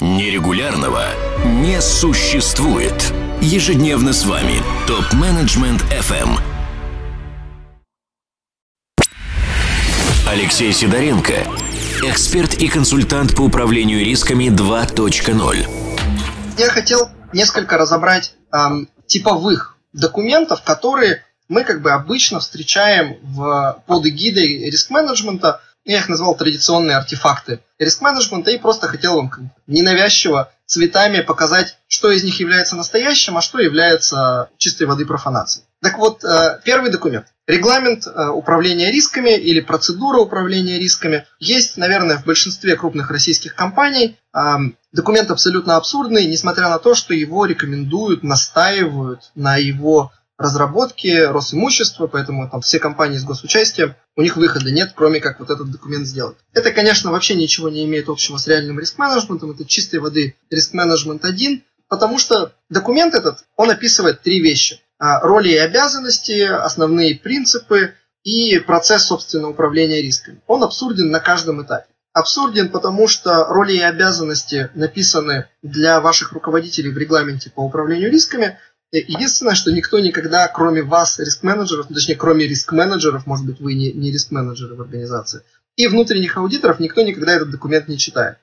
Нерегулярного не существует. Ежедневно с вами ТОП-менеджмент FM. Алексей Сидоренко, эксперт и консультант по управлению рисками 2.0. Я хотел несколько разобрать эм, типовых документов, которые мы как бы обычно встречаем в, под эгидой риск-менеджмента я их назвал традиционные артефакты риск-менеджмента и просто хотел вам ненавязчиво цветами показать, что из них является настоящим, а что является чистой воды профанацией. Так вот, э, первый документ. Регламент э, управления рисками или процедура управления рисками есть, наверное, в большинстве крупных российских компаний. Документ абсолютно абсурдный, несмотря на то, что его рекомендуют, настаивают на его разработки, Росимущества, поэтому там все компании с госучастием, у них выхода нет, кроме как вот этот документ сделать. Это, конечно, вообще ничего не имеет общего с реальным риск-менеджментом, это чистой воды риск-менеджмент один, потому что документ этот, он описывает три вещи. А, роли и обязанности, основные принципы и процесс, собственно, управления рисками. Он абсурден на каждом этапе. Абсурден, потому что роли и обязанности написаны для ваших руководителей в регламенте по управлению рисками – Единственное, что никто никогда, кроме вас, риск-менеджеров, ну, точнее, кроме риск-менеджеров, может быть, вы не, не риск-менеджеры в организации, и внутренних аудиторов, никто никогда этот документ не читает.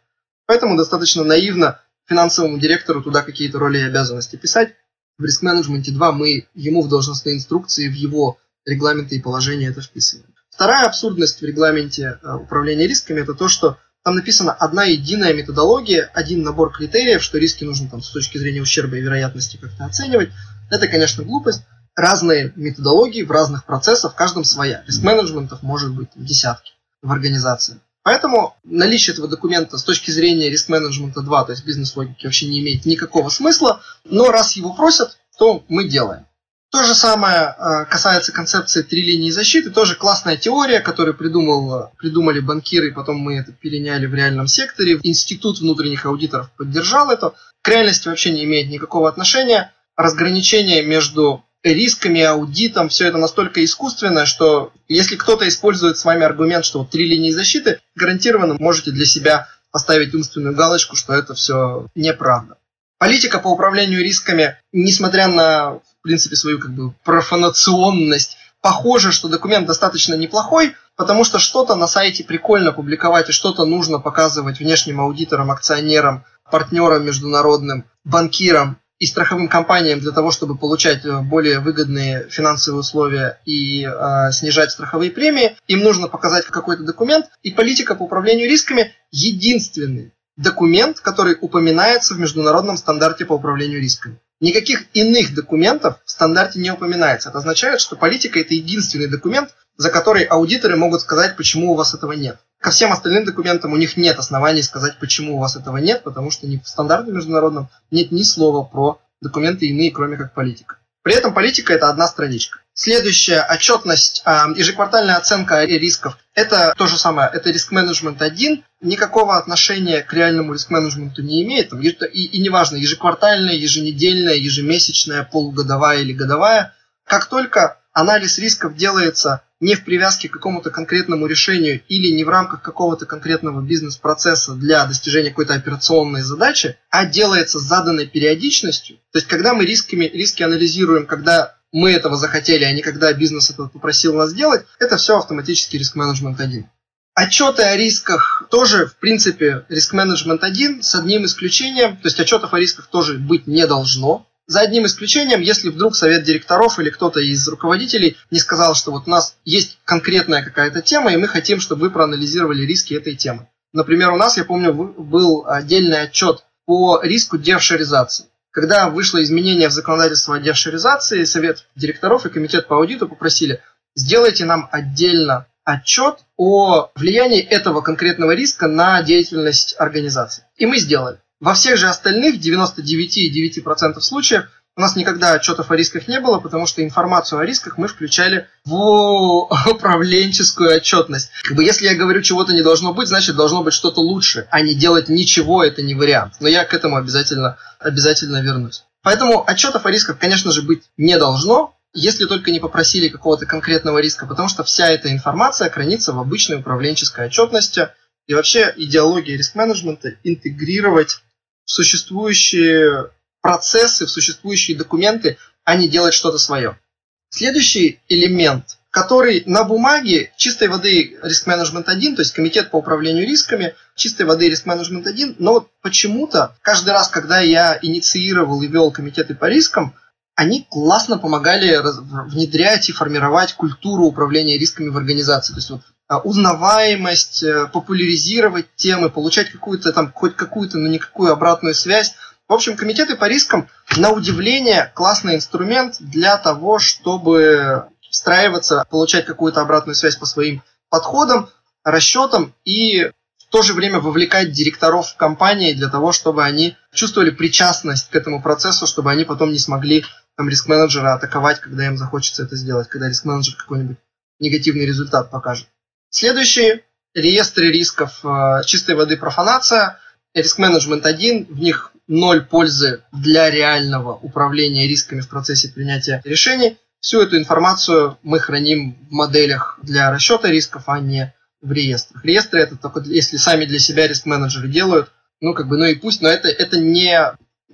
Поэтому достаточно наивно финансовому директору туда какие-то роли и обязанности писать. В риск-менеджменте 2 мы ему в должностные инструкции, в его регламенты и положения это вписываем. Вторая абсурдность в регламенте э, управления рисками – это то, что там написана одна единая методология, один набор критериев, что риски нужно там с точки зрения ущерба и вероятности как-то оценивать. Это, конечно, глупость. Разные методологии в разных процессах, в каждом своя. Риск-менеджментов может быть десятки в организации. Поэтому наличие этого документа с точки зрения риск-менеджмента 2, то есть бизнес-логики, вообще не имеет никакого смысла. Но раз его просят, то мы делаем. То же самое э, касается концепции три линии защиты. Тоже классная теория, которую придумал, придумали банкиры, потом мы это переняли в реальном секторе. Институт внутренних аудиторов поддержал это. К реальности вообще не имеет никакого отношения. Разграничение между рисками, аудитом, все это настолько искусственное, что если кто-то использует с вами аргумент, что вот три линии защиты, гарантированно можете для себя поставить умственную галочку, что это все неправда. Политика по управлению рисками, несмотря на принципе, свою как бы профанационность. Похоже, что документ достаточно неплохой, потому что что-то на сайте прикольно публиковать и что-то нужно показывать внешним аудиторам, акционерам, партнерам международным, банкирам и страховым компаниям для того, чтобы получать э, более выгодные финансовые условия и э, снижать страховые премии, им нужно показать какой-то документ. И политика по управлению рисками единственный документ, который упоминается в международном стандарте по управлению рисками. Никаких иных документов в стандарте не упоминается. Это означает, что политика – это единственный документ, за который аудиторы могут сказать, почему у вас этого нет. Ко всем остальным документам у них нет оснований сказать, почему у вас этого нет, потому что ни в стандарте международном нет ни слова про документы иные, кроме как политика. При этом политика – это одна страничка. Следующая отчетность, а, ежеквартальная оценка рисков. Это то же самое, это риск-менеджмент 1, никакого отношения к реальному риск-менеджменту не имеет. И, и неважно, ежеквартальная, еженедельная, ежемесячная, полугодовая или годовая. Как только анализ рисков делается не в привязке к какому-то конкретному решению или не в рамках какого-то конкретного бизнес-процесса для достижения какой-то операционной задачи, а делается с заданной периодичностью. То есть, когда мы рисками, риски анализируем, когда мы этого захотели, а не когда бизнес это попросил нас сделать, это все автоматически риск-менеджмент один. Отчеты о рисках тоже, в принципе, риск-менеджмент один, с одним исключением, то есть отчетов о рисках тоже быть не должно, за одним исключением, если вдруг совет директоров или кто-то из руководителей не сказал, что вот у нас есть конкретная какая-то тема, и мы хотим, чтобы вы проанализировали риски этой темы. Например, у нас, я помню, был отдельный отчет по риску девшеризации. Когда вышло изменение в законодательство о девшеризации, совет директоров и комитет по аудиту попросили, сделайте нам отдельно отчет о влиянии этого конкретного риска на деятельность организации. И мы сделали. Во всех же остальных 99,9% случаев у нас никогда отчетов о рисках не было, потому что информацию о рисках мы включали в управленческую отчетность. Как бы если я говорю, чего-то не должно быть, значит должно быть что-то лучше, а не делать ничего, это не вариант. Но я к этому обязательно, обязательно вернусь. Поэтому отчетов о рисках, конечно же, быть не должно, если только не попросили какого-то конкретного риска, потому что вся эта информация хранится в обычной управленческой отчетности. И вообще идеология риск-менеджмента интегрировать в существующие процессы, в существующие документы, а не делать что-то свое. Следующий элемент, который на бумаге чистой воды риск менеджмент 1, то есть комитет по управлению рисками, чистой воды риск менеджмент 1, но вот почему-то каждый раз, когда я инициировал и вел комитеты по рискам, они классно помогали внедрять и формировать культуру управления рисками в организации. То есть вот а, узнаваемость, э, популяризировать темы, получать какую-то там, хоть какую-то, но никакую обратную связь. В общем, комитеты по рискам, на удивление, классный инструмент для того, чтобы встраиваться, получать какую-то обратную связь по своим подходам, расчетам и в то же время вовлекать директоров в компании для того, чтобы они чувствовали причастность к этому процессу, чтобы они потом не смогли там риск-менеджера атаковать, когда им захочется это сделать, когда риск-менеджер какой-нибудь негативный результат покажет. Следующие реестры рисков э, чистой воды профанация, риск-менеджмент 1, в них ноль пользы для реального управления рисками в процессе принятия решений. Всю эту информацию мы храним в моделях для расчета рисков, а не в реестрах. Реестры это только если сами для себя риск-менеджеры делают, ну как бы, ну и пусть, но это, это не,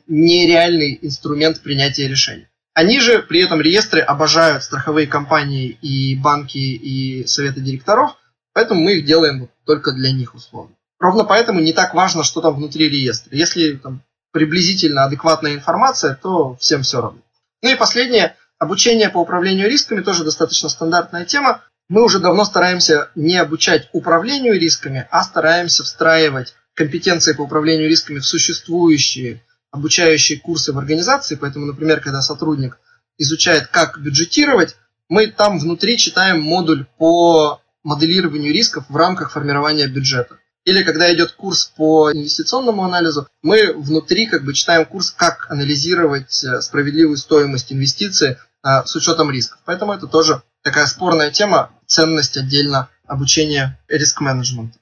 не реальный инструмент принятия решений. Они же при этом реестры обожают страховые компании и банки и советы директоров, поэтому мы их делаем только для них условно. Ровно поэтому не так важно, что там внутри реестра. Если там приблизительно адекватная информация, то всем все равно. Ну и последнее, обучение по управлению рисками, тоже достаточно стандартная тема. Мы уже давно стараемся не обучать управлению рисками, а стараемся встраивать компетенции по управлению рисками в существующие обучающие курсы в организации. Поэтому, например, когда сотрудник изучает, как бюджетировать, мы там внутри читаем модуль по моделированию рисков в рамках формирования бюджета. Или когда идет курс по инвестиционному анализу, мы внутри как бы читаем курс, как анализировать э, справедливую стоимость инвестиций а, с учетом рисков. Поэтому это тоже такая спорная тема, ценность отдельно обучения риск-менеджмента.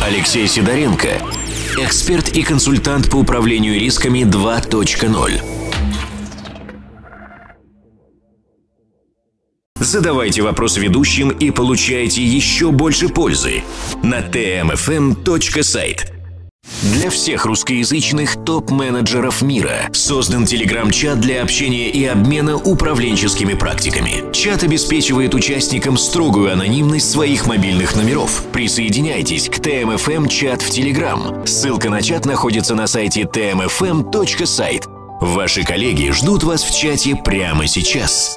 Алексей Сидоренко, эксперт и консультант по управлению рисками 2.0. Задавайте вопросы ведущим и получайте еще больше пользы на tmfm.site. Для всех русскоязычных топ-менеджеров мира создан телеграм-чат для общения и обмена управленческими практиками. Чат обеспечивает участникам строгую анонимность своих мобильных номеров. Присоединяйтесь к ТМФМ чат в Телеграм. Ссылка на чат находится на сайте tmfm.site. Ваши коллеги ждут вас в чате прямо сейчас.